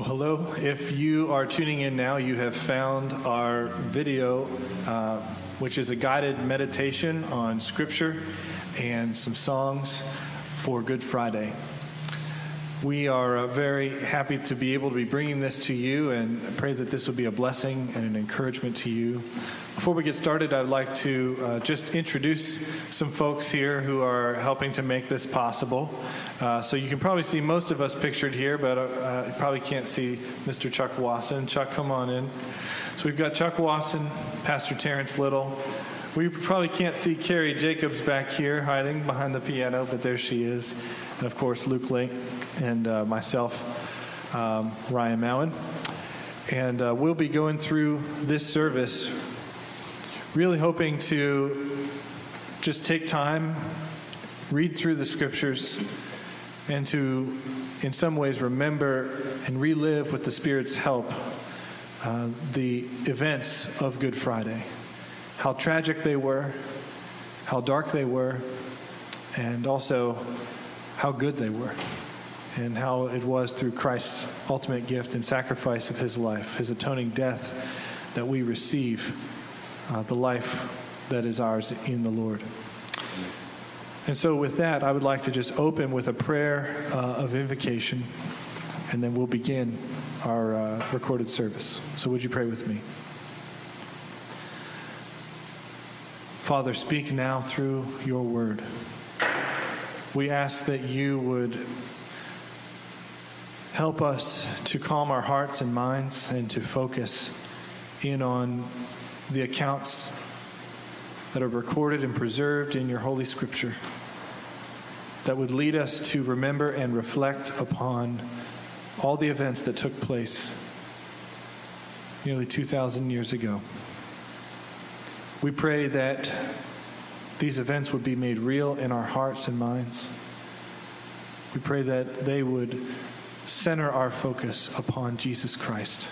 Well, hello. If you are tuning in now, you have found our video, uh, which is a guided meditation on Scripture and some songs for Good Friday. We are uh, very happy to be able to be bringing this to you and pray that this will be a blessing and an encouragement to you. Before we get started, I'd like to uh, just introduce some folks here who are helping to make this possible. Uh, so you can probably see most of us pictured here, but uh, you probably can't see Mr. Chuck Wasson. Chuck, come on in. So we've got Chuck Wasson, Pastor Terrence Little. We probably can't see Carrie Jacobs back here hiding behind the piano, but there she is. And of course, Luke Link and uh, myself, um, Ryan Mowen. And uh, we'll be going through this service really hoping to just take time, read through the scriptures, and to, in some ways, remember and relive with the Spirit's help uh, the events of Good Friday. How tragic they were, how dark they were, and also how good they were, and how it was through Christ's ultimate gift and sacrifice of his life, his atoning death, that we receive uh, the life that is ours in the Lord. And so, with that, I would like to just open with a prayer uh, of invocation, and then we'll begin our uh, recorded service. So, would you pray with me? Father, speak now through your word. We ask that you would help us to calm our hearts and minds and to focus in on the accounts that are recorded and preserved in your Holy Scripture that would lead us to remember and reflect upon all the events that took place nearly 2,000 years ago. We pray that these events would be made real in our hearts and minds. We pray that they would center our focus upon Jesus Christ.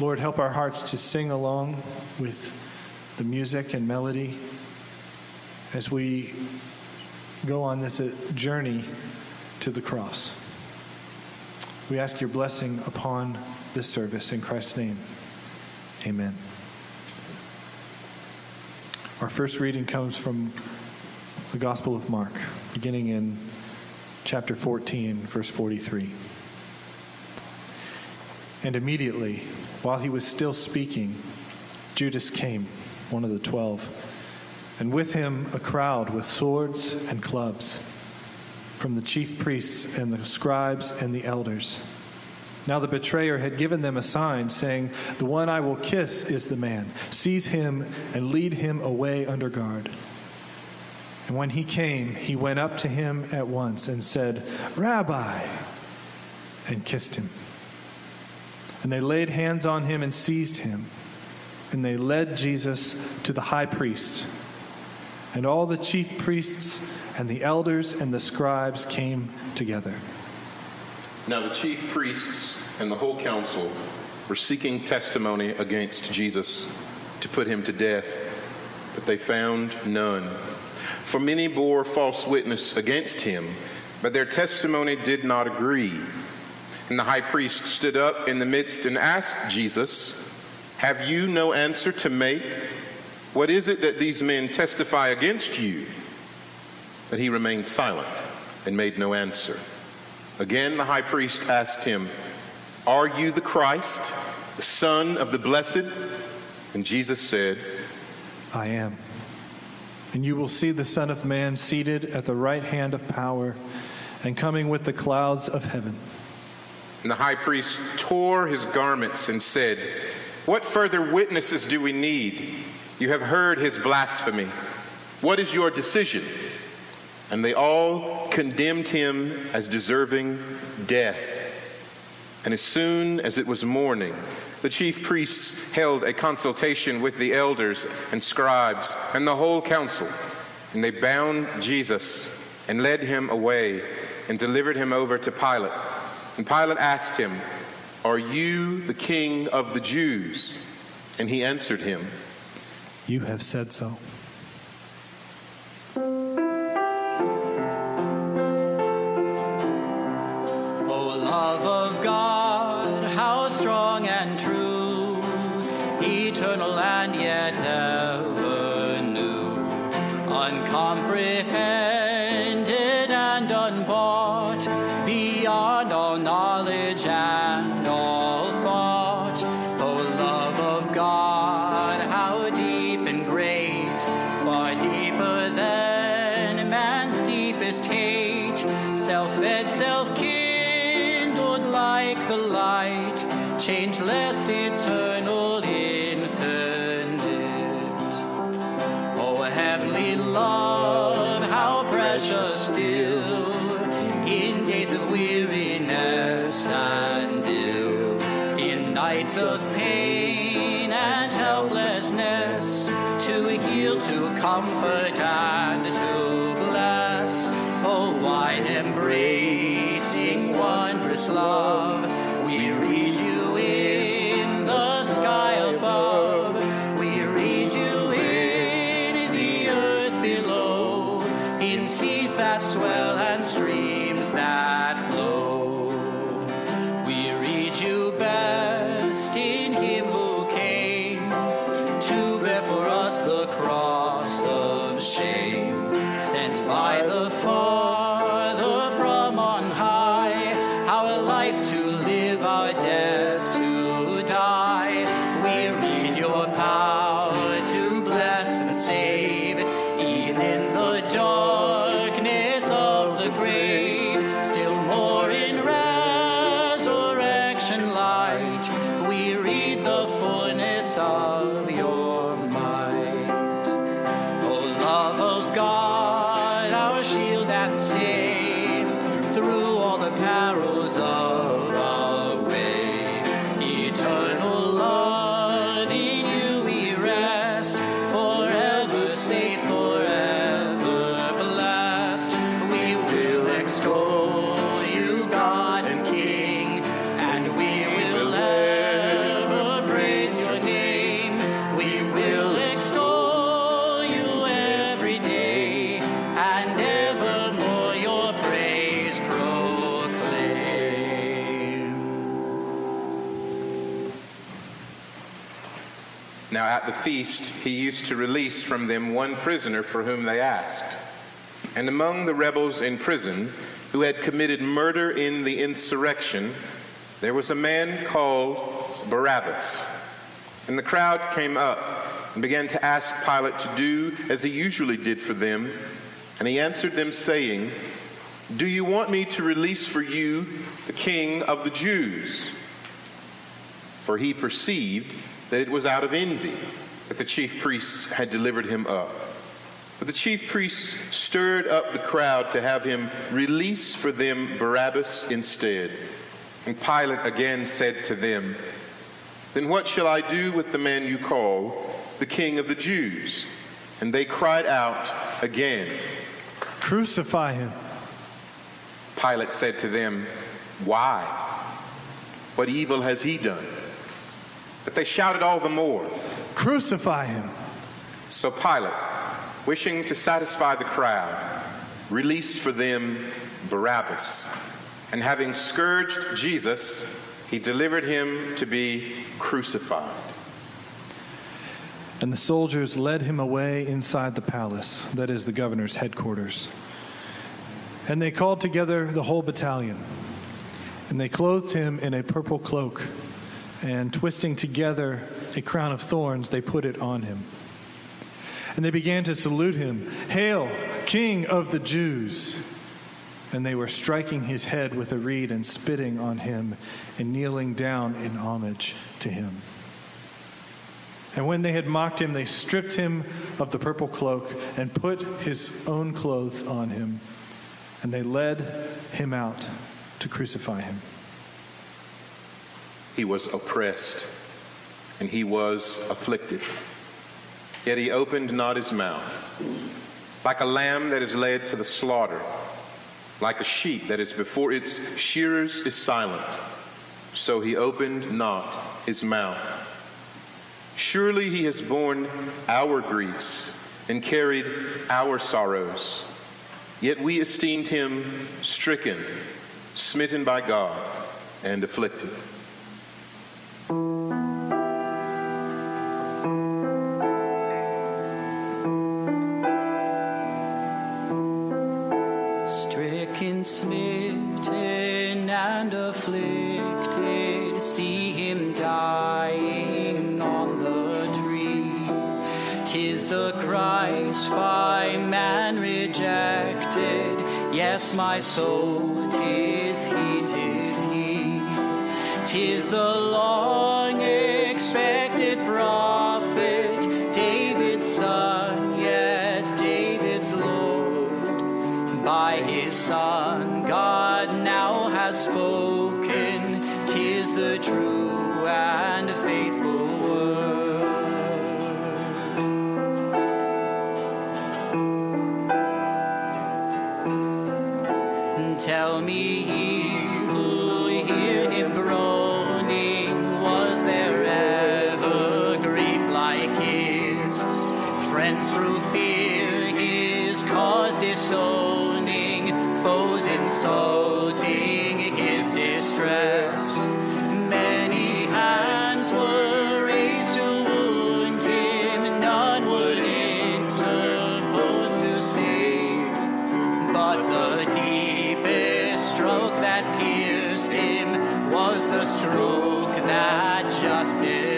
Lord, help our hearts to sing along with the music and melody as we go on this uh, journey to the cross. We ask your blessing upon this service in Christ's name. Amen. Our first reading comes from the Gospel of Mark, beginning in chapter 14, verse 43. And immediately, while he was still speaking, Judas came, one of the twelve, and with him a crowd with swords and clubs from the chief priests and the scribes and the elders. Now the betrayer had given them a sign, saying, The one I will kiss is the man. Seize him and lead him away under guard. And when he came, he went up to him at once and said, Rabbi, and kissed him. And they laid hands on him and seized him. And they led Jesus to the high priest. And all the chief priests and the elders and the scribes came together. Now the chief priests and the whole council were seeking testimony against Jesus to put him to death, but they found none. For many bore false witness against him, but their testimony did not agree. And the high priest stood up in the midst and asked Jesus, Have you no answer to make? What is it that these men testify against you? But he remained silent and made no answer. Again, the high priest asked him, Are you the Christ, the Son of the Blessed? And Jesus said, I am. And you will see the Son of Man seated at the right hand of power and coming with the clouds of heaven. And the high priest tore his garments and said, What further witnesses do we need? You have heard his blasphemy. What is your decision? And they all condemned him as deserving death. And as soon as it was morning, the chief priests held a consultation with the elders and scribes and the whole council. And they bound Jesus and led him away and delivered him over to Pilate. And Pilate asked him, Are you the king of the Jews? And he answered him, You have said so. love of God. Now at the feast, he used to release from them one prisoner for whom they asked. And among the rebels in prison who had committed murder in the insurrection, there was a man called Barabbas. And the crowd came up and began to ask Pilate to do as he usually did for them. And he answered them, saying, Do you want me to release for you the king of the Jews? For he perceived that it was out of envy that the chief priests had delivered him up. But the chief priests stirred up the crowd to have him release for them Barabbas instead. And Pilate again said to them, Then what shall I do with the man you call the king of the Jews? And they cried out again. Crucify him. Pilate said to them, Why? What evil has he done? But they shouted all the more. Crucify him. So Pilate, wishing to satisfy the crowd, released for them Barabbas. And having scourged Jesus, he delivered him to be crucified. And the soldiers led him away inside the palace, that is the governor's headquarters. And they called together the whole battalion. And they clothed him in a purple cloak, and twisting together a crown of thorns, they put it on him. And they began to salute him Hail, King of the Jews! And they were striking his head with a reed and spitting on him and kneeling down in homage to him. And when they had mocked him, they stripped him of the purple cloak and put his own clothes on him. And they led him out to crucify him. He was oppressed and he was afflicted. Yet he opened not his mouth. Like a lamb that is led to the slaughter, like a sheep that is before its shearers is silent, so he opened not his mouth. Surely he has borne our griefs and carried our sorrows. Yet we esteemed him stricken, smitten by God, and afflicted. Stricken, smitten, and afflicted, see him dying on the tree. Tis the Christ by man rejected. Yes, my soul, tis he, tis he. Tis the But the deepest stroke that pierced him was the stroke that justice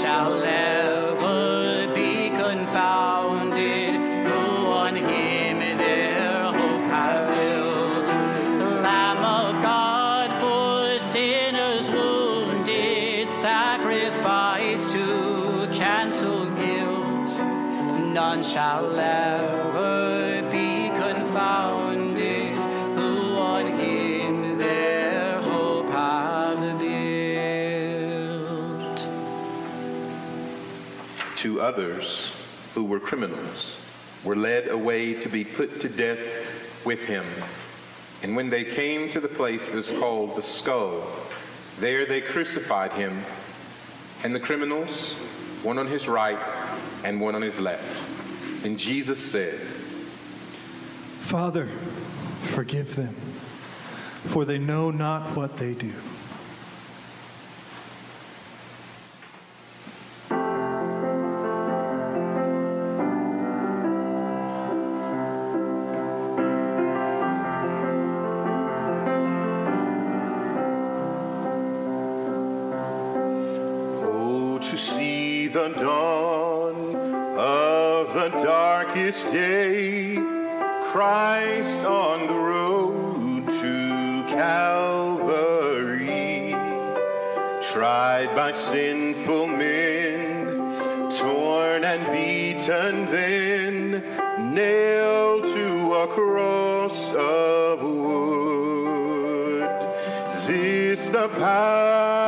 shall ever others who were criminals were led away to be put to death with him. And when they came to the place that is called the skull, there they crucified him, and the criminals, one on his right and one on his left. And Jesus said, Father, forgive them, for they know not what they do. The dawn of the darkest day, Christ on the road to Calvary, tried by sinful men, torn and beaten, then nailed to a cross of wood. This the power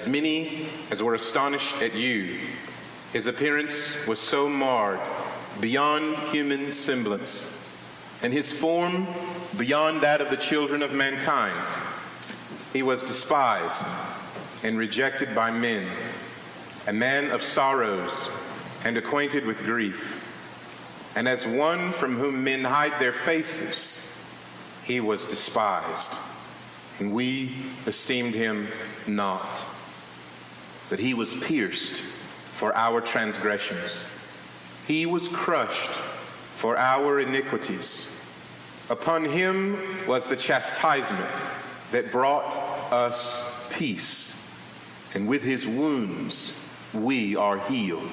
As many as were astonished at you, his appearance was so marred beyond human semblance, and his form beyond that of the children of mankind. He was despised and rejected by men, a man of sorrows and acquainted with grief. And as one from whom men hide their faces, he was despised, and we esteemed him not that he was pierced for our transgressions, he was crushed for our iniquities. Upon him was the chastisement that brought us peace, and with his wounds we are healed.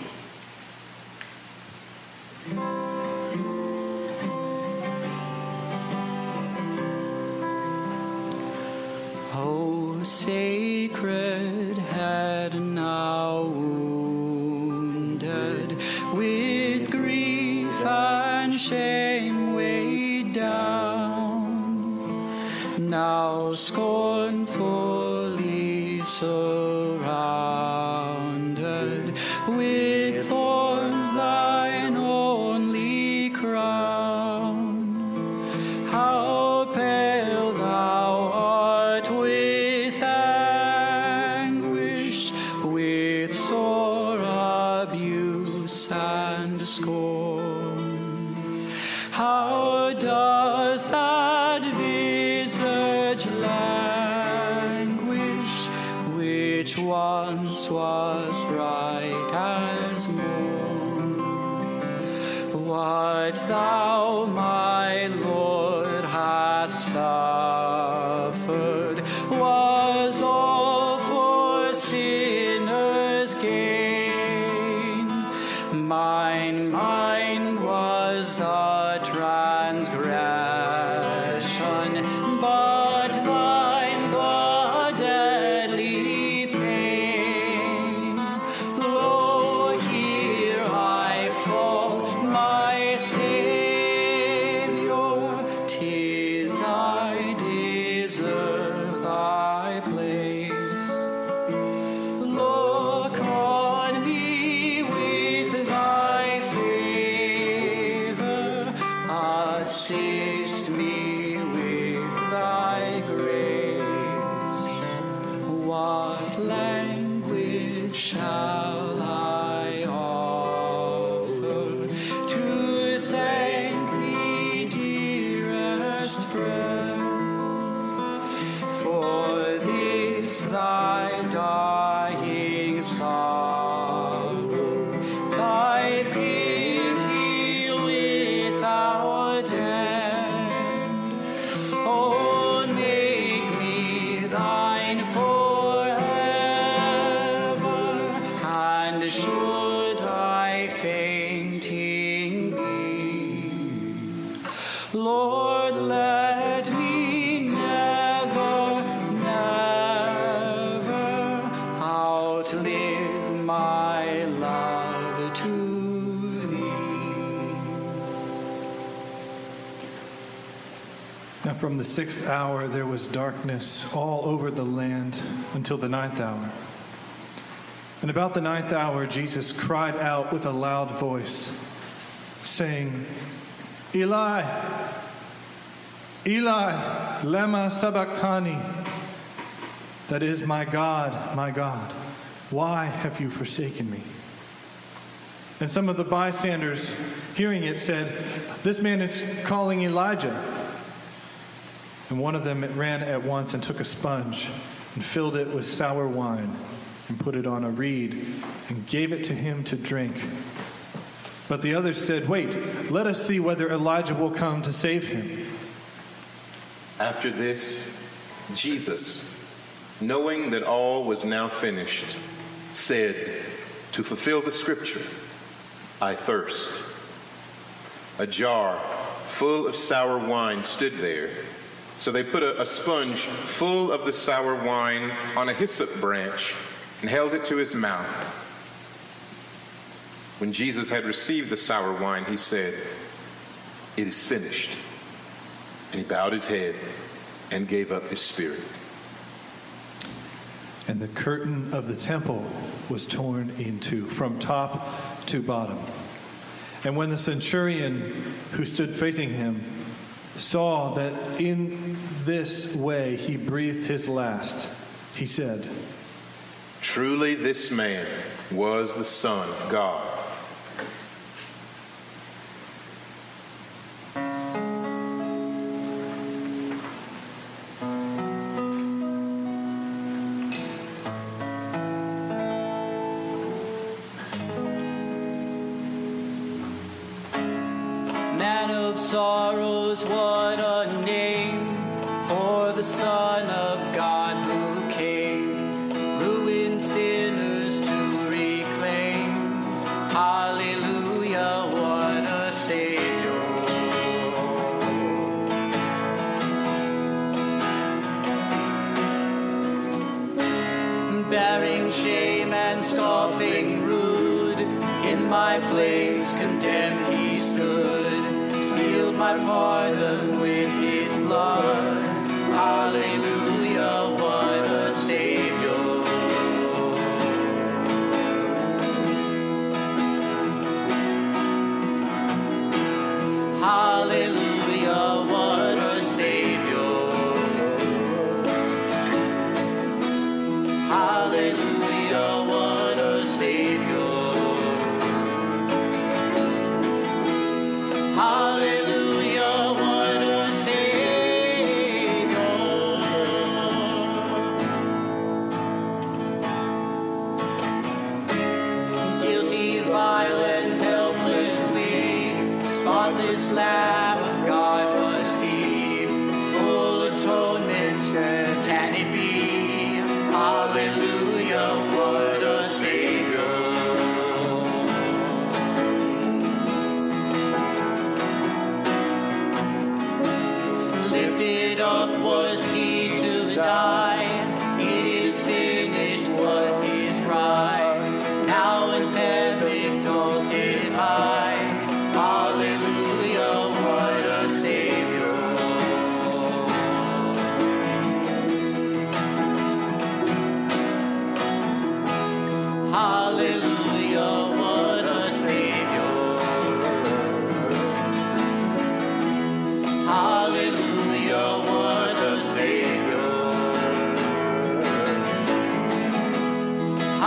Oh, sacred head now wounded. With grief and shame weighed down, now scornfully surrounded assist me with thy grace. What language shall sixth hour, there was darkness all over the land until the ninth hour. And about the ninth hour, Jesus cried out with a loud voice, saying, Eli, Eli, lema sabachthani. That is, my God, my God, why have you forsaken me? And some of the bystanders, hearing it, said, This man is calling Elijah. And one of them ran at once and took a sponge and filled it with sour wine and put it on a reed and gave it to him to drink. But the others said, Wait, let us see whether Elijah will come to save him. After this, Jesus, knowing that all was now finished, said, To fulfill the scripture, I thirst. A jar full of sour wine stood there. So they put a, a sponge full of the sour wine on a hyssop branch and held it to his mouth. When Jesus had received the sour wine, he said, It is finished. And he bowed his head and gave up his spirit. And the curtain of the temple was torn in two from top to bottom. And when the centurion who stood facing him saw that in this way he breathed his last, he said, Truly, this man was the Son of God.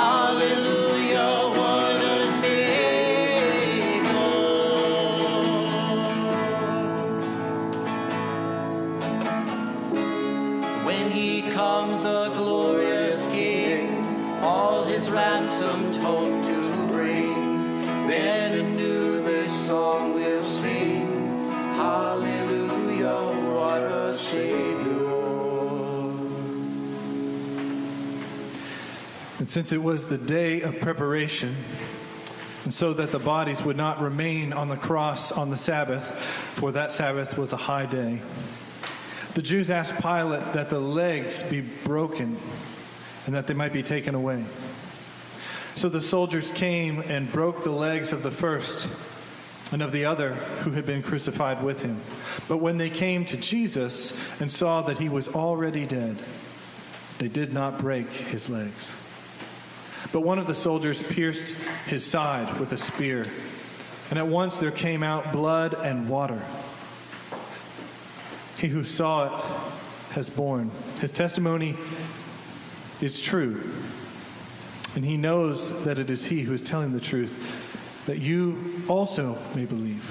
Hallelujah. Since it was the day of preparation, and so that the bodies would not remain on the cross on the Sabbath, for that Sabbath was a high day, the Jews asked Pilate that the legs be broken and that they might be taken away. So the soldiers came and broke the legs of the first and of the other who had been crucified with him. But when they came to Jesus and saw that he was already dead, they did not break his legs. But one of the soldiers pierced his side with a spear, and at once there came out blood and water. He who saw it has borne. His testimony is true, and he knows that it is he who is telling the truth, that you also may believe.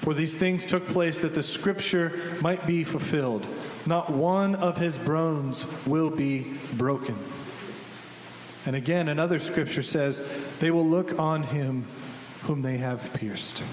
For these things took place that the scripture might be fulfilled. Not one of his bones will be broken. And again, another scripture says, They will look on him whom they have pierced.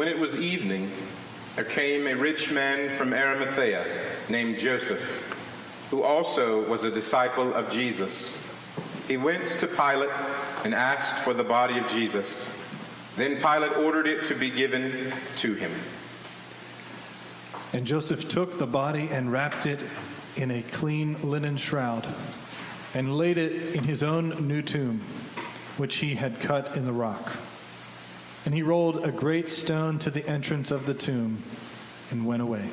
When it was evening, there came a rich man from Arimathea named Joseph, who also was a disciple of Jesus. He went to Pilate and asked for the body of Jesus. Then Pilate ordered it to be given to him. And Joseph took the body and wrapped it in a clean linen shroud and laid it in his own new tomb, which he had cut in the rock. And he rolled a great stone to the entrance of the tomb and went away.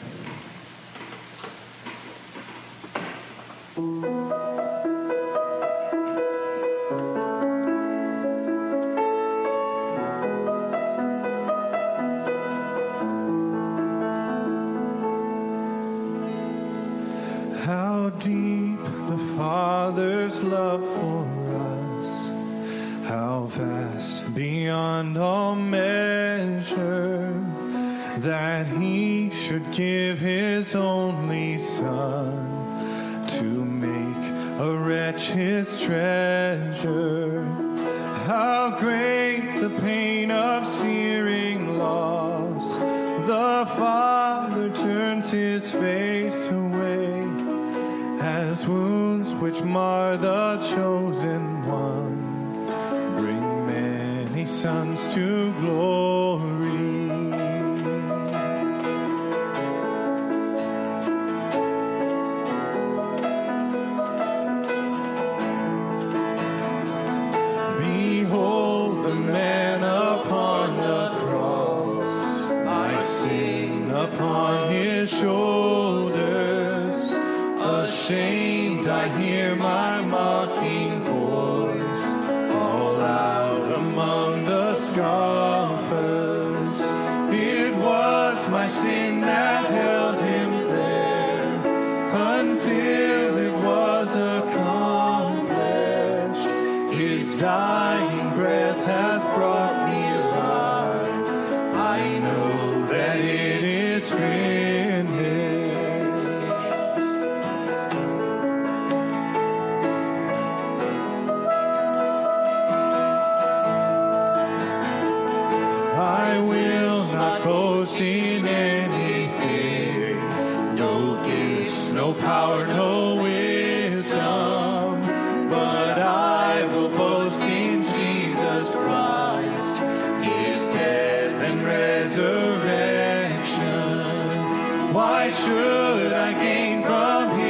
should I gain from him?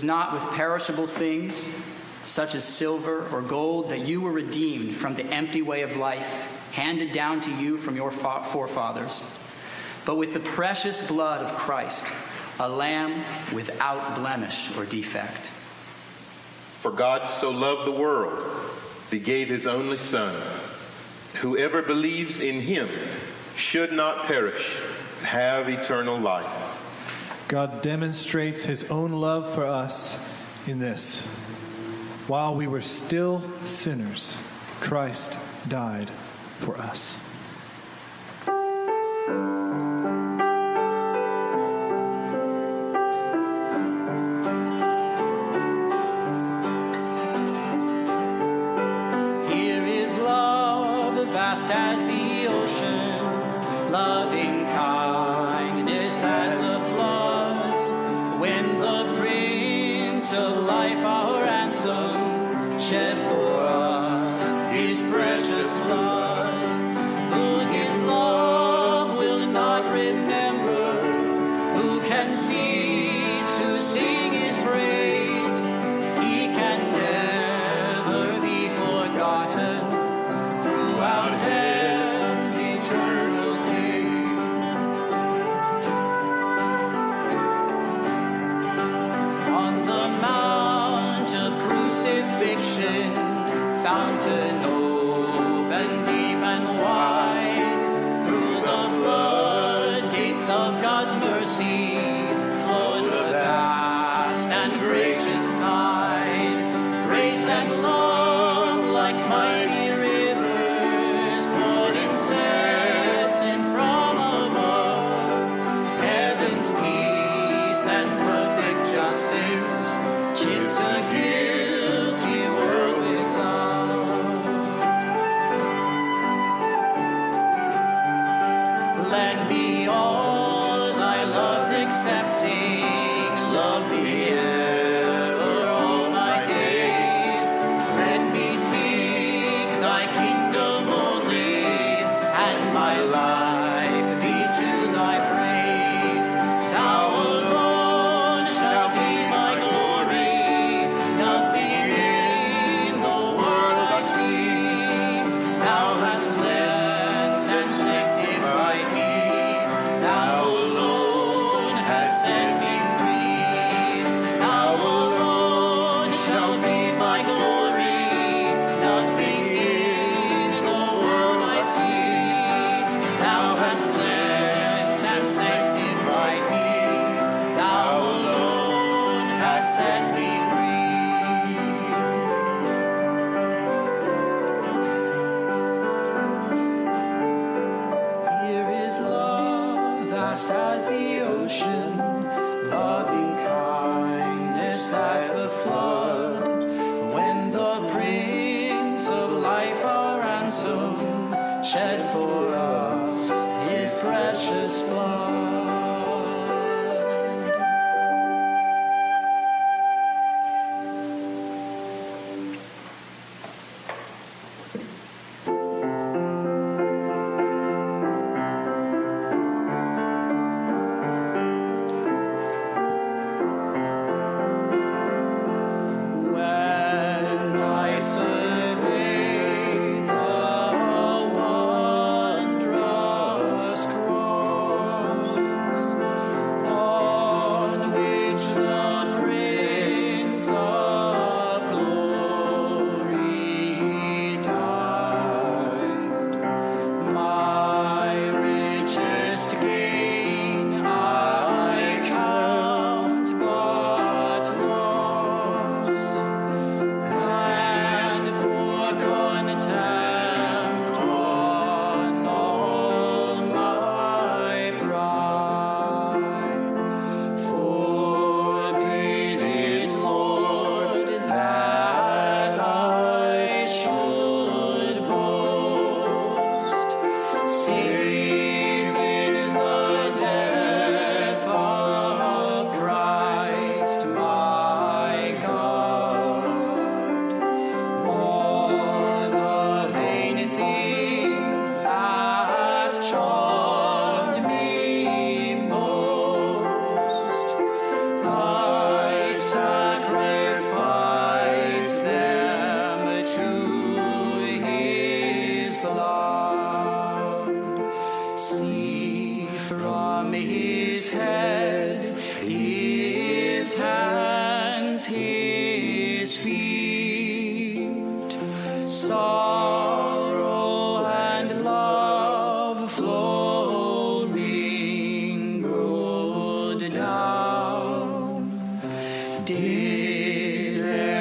was not with perishable things, such as silver or gold, that you were redeemed from the empty way of life handed down to you from your forefathers, but with the precious blood of Christ, a lamb without blemish or defect. For God so loved the world he gave his only Son. Whoever believes in him should not perish, have eternal life. God demonstrates his own love for us in this. While we were still sinners, Christ died for us.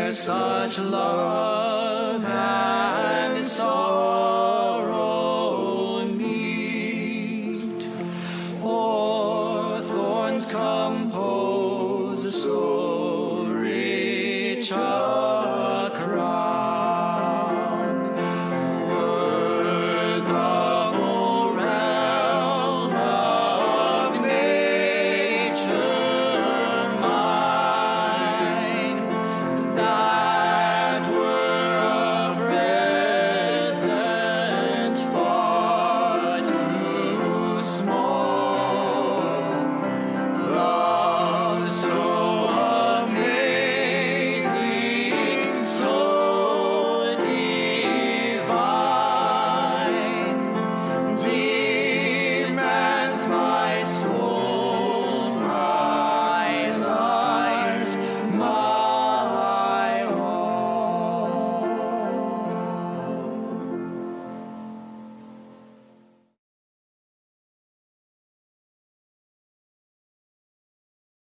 Compose such soul.